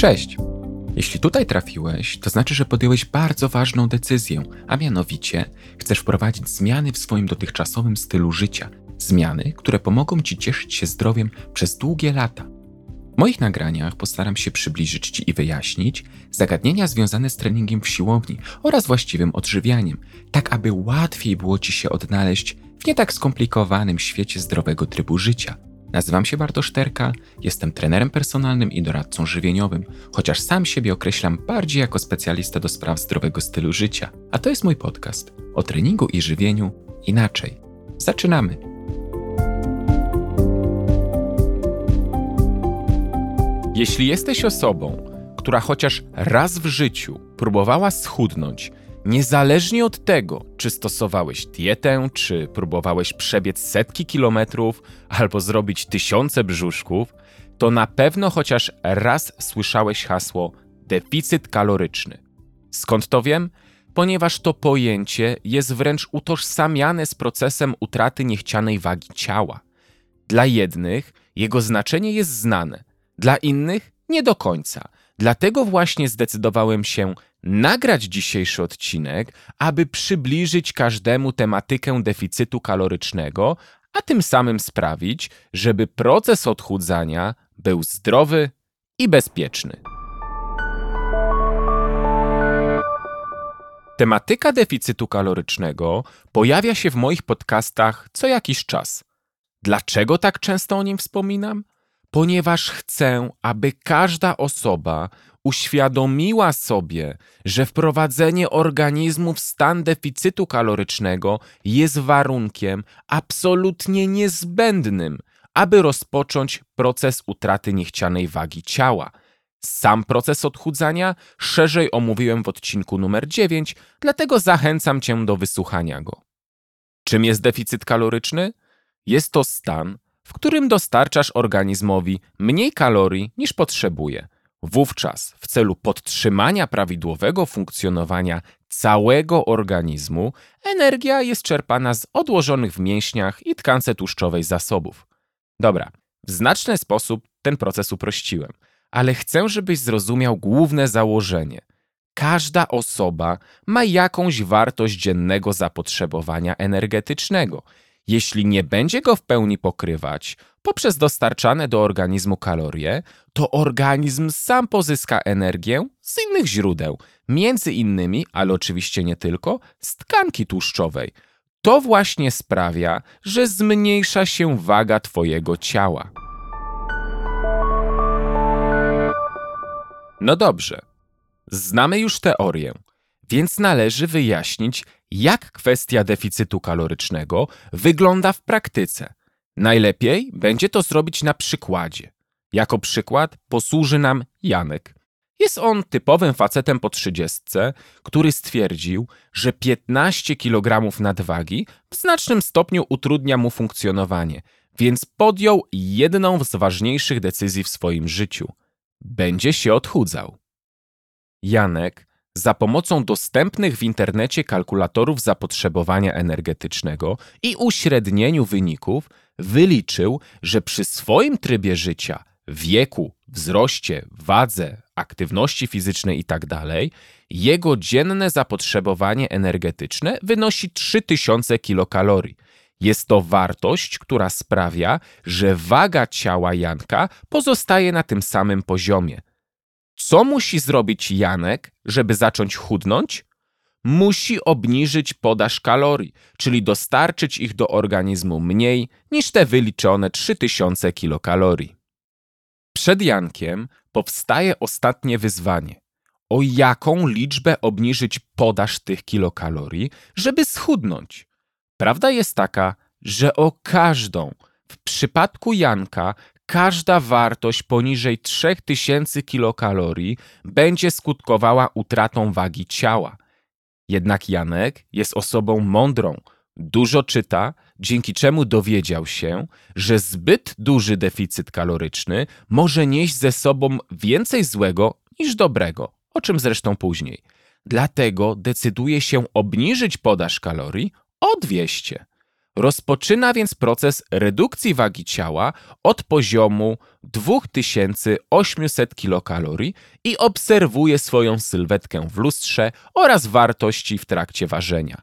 Cześć! Jeśli tutaj trafiłeś, to znaczy, że podjąłeś bardzo ważną decyzję, a mianowicie chcesz wprowadzić zmiany w swoim dotychczasowym stylu życia. Zmiany, które pomogą Ci cieszyć się zdrowiem przez długie lata. W moich nagraniach postaram się przybliżyć Ci i wyjaśnić zagadnienia związane z treningiem w siłowni oraz właściwym odżywianiem, tak aby łatwiej było Ci się odnaleźć w nie tak skomplikowanym świecie zdrowego trybu życia – Nazywam się Bartosz Terka, jestem trenerem personalnym i doradcą żywieniowym, chociaż sam siebie określam bardziej jako specjalista do spraw zdrowego stylu życia. A to jest mój podcast o treningu i żywieniu inaczej. Zaczynamy! Jeśli jesteś osobą, która chociaż raz w życiu próbowała schudnąć, Niezależnie od tego, czy stosowałeś dietę, czy próbowałeś przebiec setki kilometrów albo zrobić tysiące brzuszków, to na pewno chociaż raz słyszałeś hasło deficyt kaloryczny. Skąd to wiem? Ponieważ to pojęcie jest wręcz utożsamiane z procesem utraty niechcianej wagi ciała. Dla jednych jego znaczenie jest znane, dla innych nie do końca. Dlatego właśnie zdecydowałem się nagrać dzisiejszy odcinek, aby przybliżyć każdemu tematykę deficytu kalorycznego, a tym samym sprawić, żeby proces odchudzania był zdrowy i bezpieczny. Tematyka deficytu kalorycznego pojawia się w moich podcastach co jakiś czas. Dlaczego tak często o nim wspominam? Ponieważ chcę, aby każda osoba uświadomiła sobie, że wprowadzenie organizmu w stan deficytu kalorycznego jest warunkiem absolutnie niezbędnym, aby rozpocząć proces utraty niechcianej wagi ciała. Sam proces odchudzania szerzej omówiłem w odcinku numer 9, dlatego zachęcam Cię do wysłuchania go. Czym jest deficyt kaloryczny? Jest to stan, w którym dostarczasz organizmowi mniej kalorii niż potrzebuje – Wówczas w celu podtrzymania prawidłowego funkcjonowania całego organizmu energia jest czerpana z odłożonych w mięśniach i tkance tłuszczowej zasobów. Dobra, w znaczny sposób ten proces uprościłem, ale chcę, żebyś zrozumiał główne założenie. Każda osoba ma jakąś wartość dziennego zapotrzebowania energetycznego. Jeśli nie będzie go w pełni pokrywać, poprzez dostarczane do organizmu kalorie, to organizm sam pozyska energię z innych źródeł, między innymi, ale oczywiście nie tylko, z tkanki tłuszczowej. To właśnie sprawia, że zmniejsza się waga Twojego ciała. No dobrze, znamy już teorię, więc należy wyjaśnić, jak kwestia deficytu kalorycznego wygląda w praktyce – Najlepiej będzie to zrobić na przykładzie. Jako przykład posłuży nam Janek. Jest on typowym facetem po trzydziestce, który stwierdził, że 15 kg nadwagi w znacznym stopniu utrudnia mu funkcjonowanie, więc podjął jedną z ważniejszych decyzji w swoim życiu. Będzie się odchudzał. Janek za pomocą dostępnych w internecie kalkulatorów zapotrzebowania energetycznego i uśrednieniu wyników wyliczył, że przy swoim trybie życia, wieku, wzroście, wadze, aktywności fizycznej itd., tak jego dzienne zapotrzebowanie energetyczne wynosi 3000 kilokalorii. Jest to wartość, która sprawia, że waga ciała Janka pozostaje na tym samym poziomie. Co musi zrobić Janek, żeby zacząć chudnąć? musi obniżyć podaż kalorii, czyli dostarczyć ich do organizmu mniej niż te wyliczone 3000 kilokalorii. Przed Jankiem powstaje ostatnie wyzwanie. O jaką liczbę obniżyć podaż tych kilokalorii, żeby schudnąć? Prawda jest taka, że o każdą. W przypadku Janka każda wartość poniżej 3000 kilokalorii będzie skutkowała utratą wagi ciała. Jednak Janek jest osobą mądrą, dużo czyta, dzięki czemu dowiedział się, że zbyt duży deficyt kaloryczny może nieść ze sobą więcej złego niż dobrego, o czym zresztą później. Dlatego decyduje się obniżyć podaż kalorii o 200. Rozpoczyna więc proces redukcji wagi ciała od poziomu 2800 kilokalorii i obserwuje swoją sylwetkę w lustrze oraz wartości w trakcie ważenia.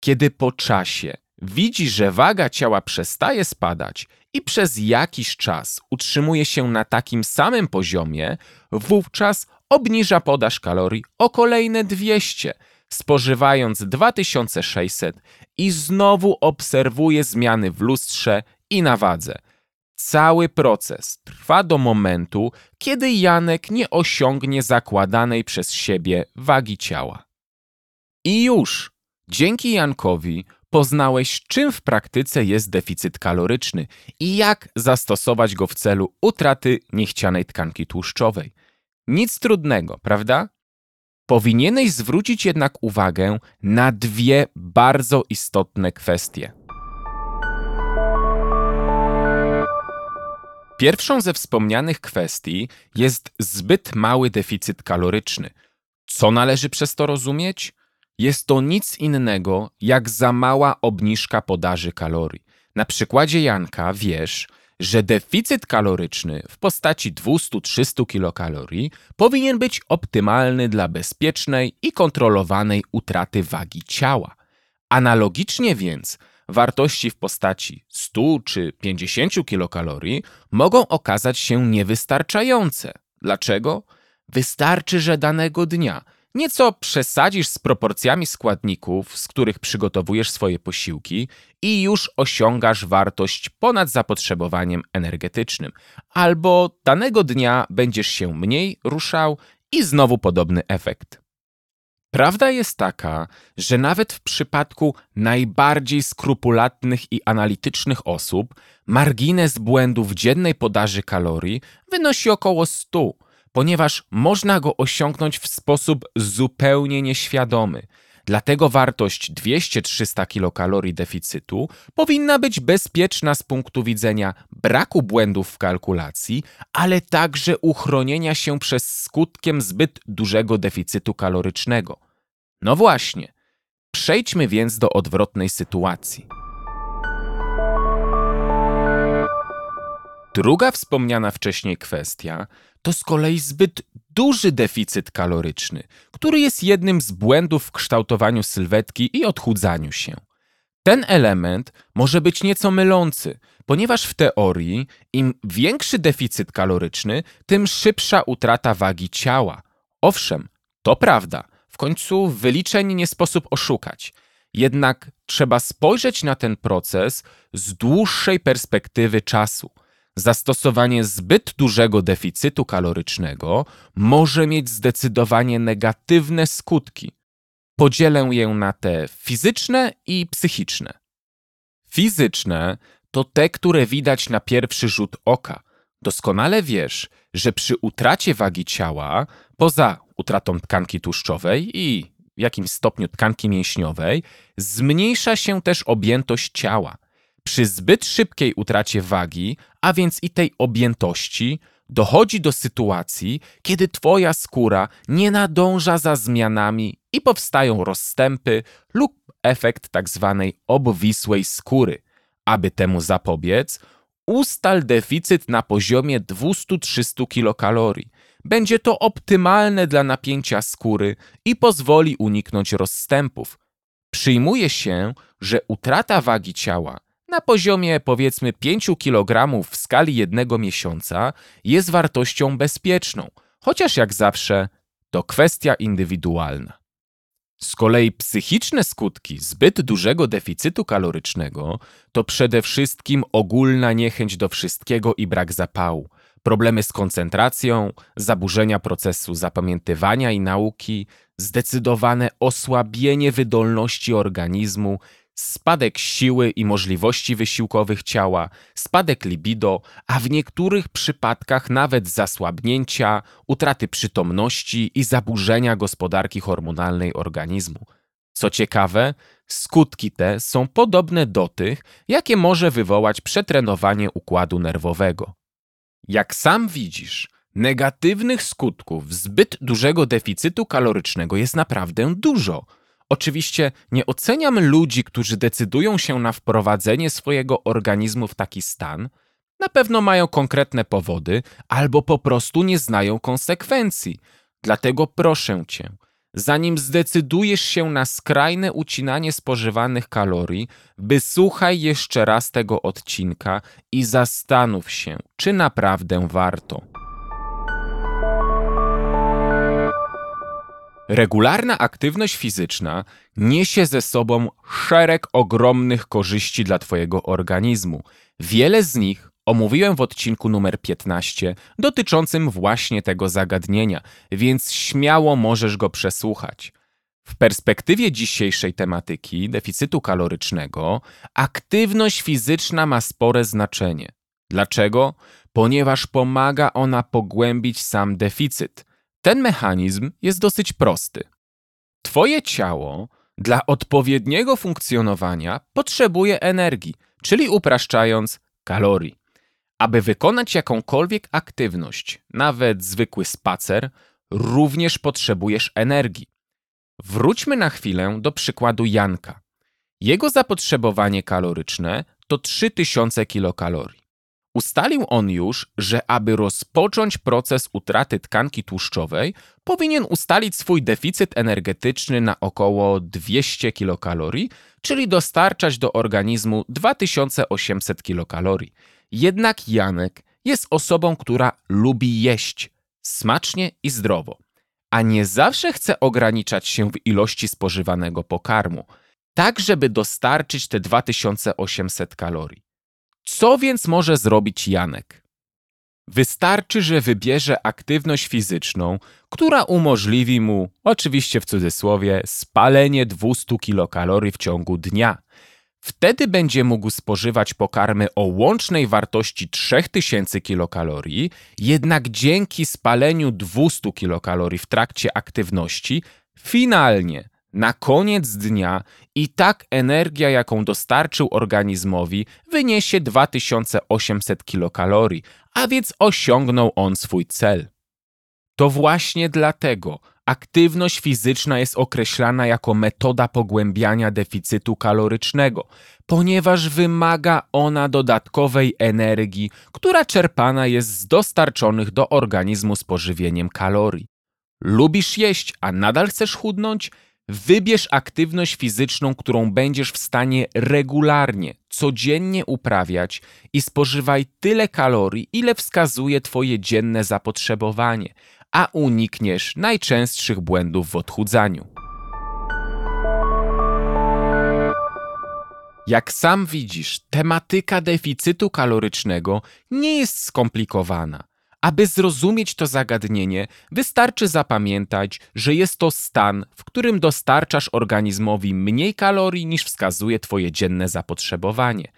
Kiedy po czasie widzi, że waga ciała przestaje spadać i przez jakiś czas utrzymuje się na takim samym poziomie, wówczas obniża podaż kalorii o kolejne 200, spożywając 2600 i znowu obserwuje zmiany w lustrze i na wadze. Cały proces trwa do momentu, kiedy Janek nie osiągnie zakładanej przez siebie wagi ciała. I już, dzięki Jankowi, poznałeś, czym w praktyce jest deficyt kaloryczny i jak zastosować go w celu utraty niechcianej tkanki tłuszczowej. Nic trudnego, prawda? Powinieneś zwrócić jednak uwagę na dwie bardzo istotne kwestie. Pierwszą ze wspomnianych kwestii jest zbyt mały deficyt kaloryczny. Co należy przez to rozumieć? Jest to nic innego jak za mała obniżka podaży kalorii. Na przykładzie Janka wiesz, że deficyt kaloryczny w postaci 200-300 kilokalorii powinien być optymalny dla bezpiecznej i kontrolowanej utraty wagi ciała. Analogicznie więc wartości w postaci 100 czy 50 kilokalorii mogą okazać się niewystarczające. Dlaczego? Wystarczy, że danego dnia nieco przesadzisz z proporcjami składników, z których przygotowujesz swoje posiłki i już osiągasz wartość ponad zapotrzebowaniem energetycznym, albo danego dnia będziesz się mniej ruszał i znowu podobny efekt. Prawda jest taka, że nawet w przypadku najbardziej skrupulatnych i analitycznych osób margines błędu w dziennej podaży kalorii wynosi około 100, ponieważ można go osiągnąć w sposób zupełnie nieświadomy. Dlatego wartość 200-300 kilokalorii deficytu powinna być bezpieczna z punktu widzenia braku błędów w kalkulacji, ale także uchronienia się przed skutkiem zbyt dużego deficytu kalorycznego. No właśnie, przejdźmy więc do odwrotnej sytuacji. Druga wspomniana wcześniej kwestia to z kolei zbyt duży deficyt kaloryczny, który jest jednym z błędów w kształtowaniu sylwetki i odchudzaniu się. Ten element może być nieco mylący, ponieważ w teorii im większy deficyt kaloryczny, tym szybsza utrata wagi ciała. Owszem, to prawda, w końcu wyliczeń nie sposób oszukać. Jednak trzeba spojrzeć na ten proces z dłuższej perspektywy czasu – zastosowanie zbyt dużego deficytu kalorycznego może mieć zdecydowanie negatywne skutki. Podzielę je na te fizyczne i psychiczne. Fizyczne to te, które widać na pierwszy rzut oka. Doskonale wiesz, że przy utracie wagi ciała, poza utratą tkanki tłuszczowej i w jakimś stopniu tkanki mięśniowej, zmniejsza się też objętość ciała przy zbyt szybkiej utracie wagi, a więc i tej objętości, dochodzi do sytuacji, kiedy Twoja skóra nie nadąża za zmianami i powstają rozstępy lub efekt tzw. Tak obwisłej skóry. Aby temu zapobiec, ustal deficyt na poziomie 200-300 kilokalorii. Będzie to optymalne dla napięcia skóry i pozwoli uniknąć rozstępów. Przyjmuje się, że utrata wagi ciała na poziomie powiedzmy 5 kg w skali jednego miesiąca jest wartością bezpieczną, chociaż jak zawsze to kwestia indywidualna. Z kolei psychiczne skutki zbyt dużego deficytu kalorycznego to przede wszystkim ogólna niechęć do wszystkiego i brak zapału, problemy z koncentracją, zaburzenia procesu zapamiętywania i nauki, zdecydowane osłabienie wydolności organizmu spadek siły i możliwości wysiłkowych ciała, spadek libido, a w niektórych przypadkach nawet zasłabnięcia, utraty przytomności i zaburzenia gospodarki hormonalnej organizmu. Co ciekawe, skutki te są podobne do tych, jakie może wywołać przetrenowanie układu nerwowego. Jak sam widzisz, negatywnych skutków zbyt dużego deficytu kalorycznego jest naprawdę dużo – Oczywiście nie oceniam ludzi, którzy decydują się na wprowadzenie swojego organizmu w taki stan. Na pewno mają konkretne powody albo po prostu nie znają konsekwencji. Dlatego proszę cię, zanim zdecydujesz się na skrajne ucinanie spożywanych kalorii, wysłuchaj jeszcze raz tego odcinka i zastanów się, czy naprawdę warto. Regularna aktywność fizyczna niesie ze sobą szereg ogromnych korzyści dla Twojego organizmu. Wiele z nich omówiłem w odcinku numer 15 dotyczącym właśnie tego zagadnienia, więc śmiało możesz go przesłuchać. W perspektywie dzisiejszej tematyki deficytu kalorycznego, aktywność fizyczna ma spore znaczenie. Dlaczego? Ponieważ pomaga ona pogłębić sam deficyt. Ten mechanizm jest dosyć prosty. Twoje ciało dla odpowiedniego funkcjonowania potrzebuje energii, czyli upraszczając kalorii. Aby wykonać jakąkolwiek aktywność, nawet zwykły spacer, również potrzebujesz energii. Wróćmy na chwilę do przykładu Janka. Jego zapotrzebowanie kaloryczne to 3000 kilokalorii. Ustalił on już, że aby rozpocząć proces utraty tkanki tłuszczowej, powinien ustalić swój deficyt energetyczny na około 200 kilokalorii, czyli dostarczać do organizmu 2800 kilokalorii. Jednak Janek jest osobą, która lubi jeść smacznie i zdrowo, a nie zawsze chce ograniczać się w ilości spożywanego pokarmu, tak żeby dostarczyć te 2800 kalorii. Co więc może zrobić Janek? Wystarczy, że wybierze aktywność fizyczną, która umożliwi mu, oczywiście w cudzysłowie, spalenie 200 kilokalorii w ciągu dnia. Wtedy będzie mógł spożywać pokarmy o łącznej wartości 3000 kilokalorii, jednak dzięki spaleniu 200 kilokalorii w trakcie aktywności, finalnie na koniec dnia i tak energia, jaką dostarczył organizmowi, wyniesie 2800 kilokalorii, a więc osiągnął on swój cel. To właśnie dlatego aktywność fizyczna jest określana jako metoda pogłębiania deficytu kalorycznego, ponieważ wymaga ona dodatkowej energii, która czerpana jest z dostarczonych do organizmu z pożywieniem kalorii. Lubisz jeść, a nadal chcesz chudnąć? Wybierz aktywność fizyczną, którą będziesz w stanie regularnie, codziennie uprawiać i spożywaj tyle kalorii, ile wskazuje Twoje dzienne zapotrzebowanie, a unikniesz najczęstszych błędów w odchudzaniu. Jak sam widzisz, tematyka deficytu kalorycznego nie jest skomplikowana. Aby zrozumieć to zagadnienie, wystarczy zapamiętać, że jest to stan, w którym dostarczasz organizmowi mniej kalorii niż wskazuje Twoje dzienne zapotrzebowanie.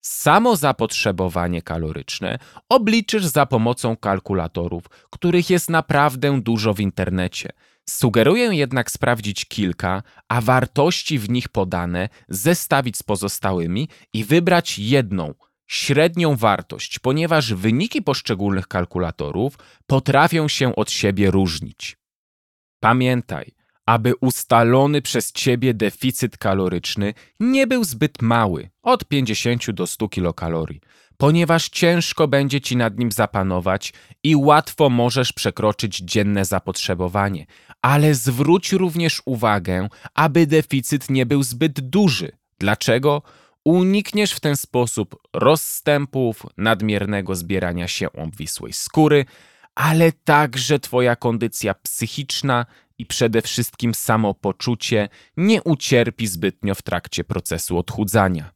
Samo zapotrzebowanie kaloryczne obliczysz za pomocą kalkulatorów, których jest naprawdę dużo w internecie. Sugeruję jednak sprawdzić kilka, a wartości w nich podane zestawić z pozostałymi i wybrać jedną – średnią wartość, ponieważ wyniki poszczególnych kalkulatorów potrafią się od siebie różnić. Pamiętaj, aby ustalony przez ciebie deficyt kaloryczny nie był zbyt mały, od 50 do 100 kilokalorii, ponieważ ciężko będzie ci nad nim zapanować i łatwo możesz przekroczyć dzienne zapotrzebowanie, ale zwróć również uwagę, aby deficyt nie był zbyt duży. Dlaczego? Unikniesz w ten sposób rozstępów, nadmiernego zbierania się obwisłej skóry, ale także Twoja kondycja psychiczna i przede wszystkim samopoczucie nie ucierpi zbytnio w trakcie procesu odchudzania.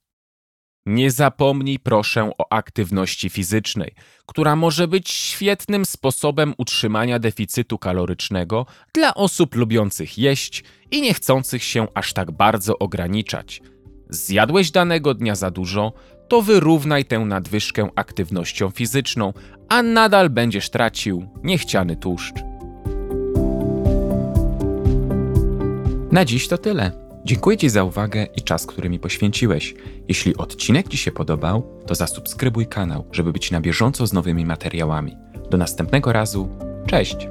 Nie zapomnij proszę o aktywności fizycznej, która może być świetnym sposobem utrzymania deficytu kalorycznego dla osób lubiących jeść i nie chcących się aż tak bardzo ograniczać. Zjadłeś danego dnia za dużo, to wyrównaj tę nadwyżkę aktywnością fizyczną, a nadal będziesz tracił niechciany tłuszcz. Na dziś to tyle. Dziękuję Ci za uwagę i czas, który mi poświęciłeś. Jeśli odcinek Ci się podobał, to zasubskrybuj kanał, żeby być na bieżąco z nowymi materiałami. Do następnego razu. Cześć!